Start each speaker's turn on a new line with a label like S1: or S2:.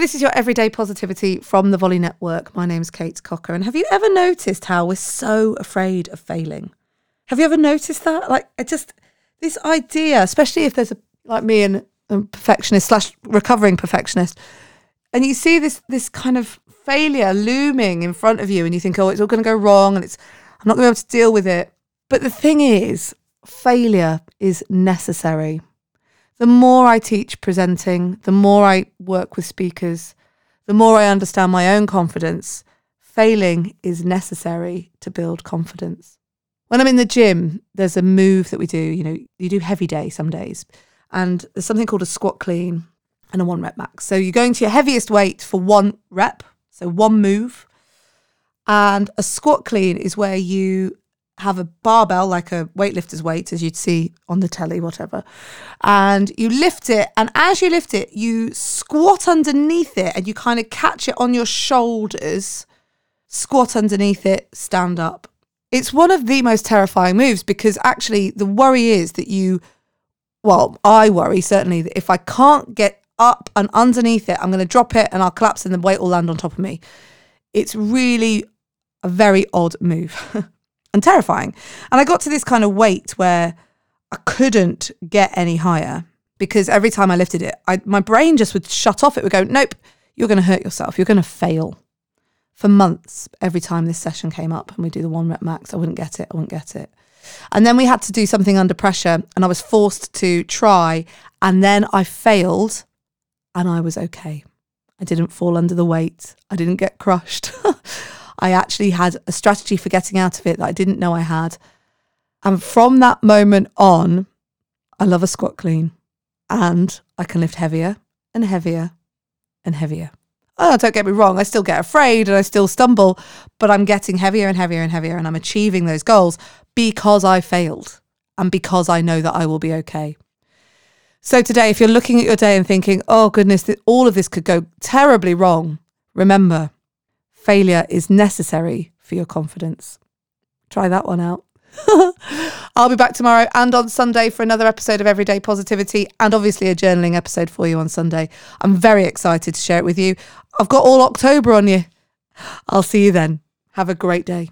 S1: This is your Everyday Positivity from the Volley Network. My name's Kate Cocker. And have you ever noticed how we're so afraid of failing? Have you ever noticed that? Like, I just, this idea, especially if there's a, like me and a perfectionist slash recovering perfectionist, and you see this, this kind of failure looming in front of you, and you think, oh, it's all going to go wrong and it's, I'm not going to be able to deal with it. But the thing is, failure is necessary the more I teach presenting, the more I work with speakers, the more I understand my own confidence, failing is necessary to build confidence. When I'm in the gym, there's a move that we do. You know, you do heavy day some days, and there's something called a squat clean and a one rep max. So you're going to your heaviest weight for one rep, so one move. And a squat clean is where you have a barbell like a weightlifter's weight as you'd see on the telly whatever. And you lift it and as you lift it you squat underneath it and you kind of catch it on your shoulders squat underneath it stand up. It's one of the most terrifying moves because actually the worry is that you well i worry certainly that if i can't get up and underneath it i'm going to drop it and i'll collapse and the weight will land on top of me. It's really a very odd move and terrifying. And I got to this kind of weight where I couldn't get any higher because every time I lifted it, I, my brain just would shut off. It would go, nope, you're going to hurt yourself. You're going to fail. For months, every time this session came up and we do the one rep max, I wouldn't get it. I wouldn't get it. And then we had to do something under pressure and I was forced to try. And then I failed and I was okay. I didn't fall under the weight. I didn't get crushed. I actually had a strategy for getting out of it that I didn't know I had. And from that moment on, I love a squat clean and I can lift heavier and heavier and heavier. Oh, don't get me wrong, I still get afraid and I still stumble, but I'm getting heavier and heavier and heavier and I'm achieving those goals because I failed and because I know that I will be okay. So, today, if you're looking at your day and thinking, oh goodness, all of this could go terribly wrong, remember failure is necessary for your confidence. Try that one out. I'll be back tomorrow and on Sunday for another episode of Everyday Positivity and obviously a journaling episode for you on Sunday. I'm very excited to share it with you. I've got all October on you. I'll see you then. Have a great day.